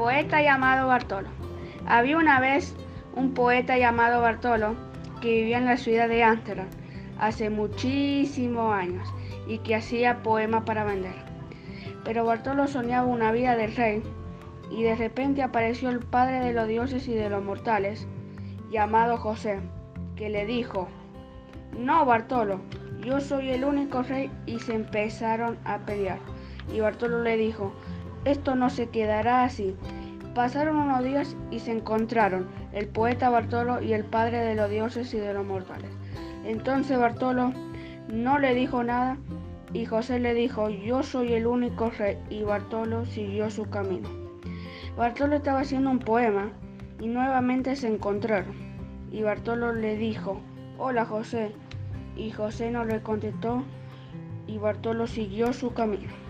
Poeta llamado Bartolo. Había una vez un poeta llamado Bartolo que vivía en la ciudad de Ámsterdam hace muchísimos años y que hacía poemas para vender. Pero Bartolo soñaba una vida de rey y de repente apareció el padre de los dioses y de los mortales, llamado José, que le dijo, no Bartolo, yo soy el único rey y se empezaron a pelear. Y Bartolo le dijo, esto no se quedará así. Pasaron unos días y se encontraron el poeta Bartolo y el padre de los dioses y de los mortales. Entonces Bartolo no le dijo nada y José le dijo, yo soy el único rey y Bartolo siguió su camino. Bartolo estaba haciendo un poema y nuevamente se encontraron y Bartolo le dijo, hola José, y José no le contestó y Bartolo siguió su camino.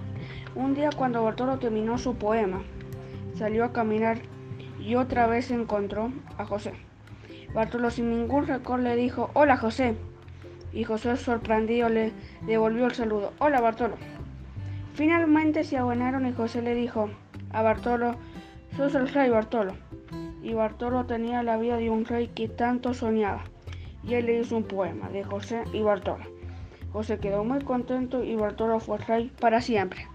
Un día cuando Bartolo terminó su poema, salió a caminar y otra vez encontró a José. Bartolo sin ningún récord le dijo, hola José. Y José sorprendido le devolvió el saludo, hola Bartolo. Finalmente se abonaron y José le dijo a Bartolo, sos el rey Bartolo. Y Bartolo tenía la vida de un rey que tanto soñaba. Y él le hizo un poema de José y Bartolo. José quedó muy contento y Bartolo fue rey para siempre.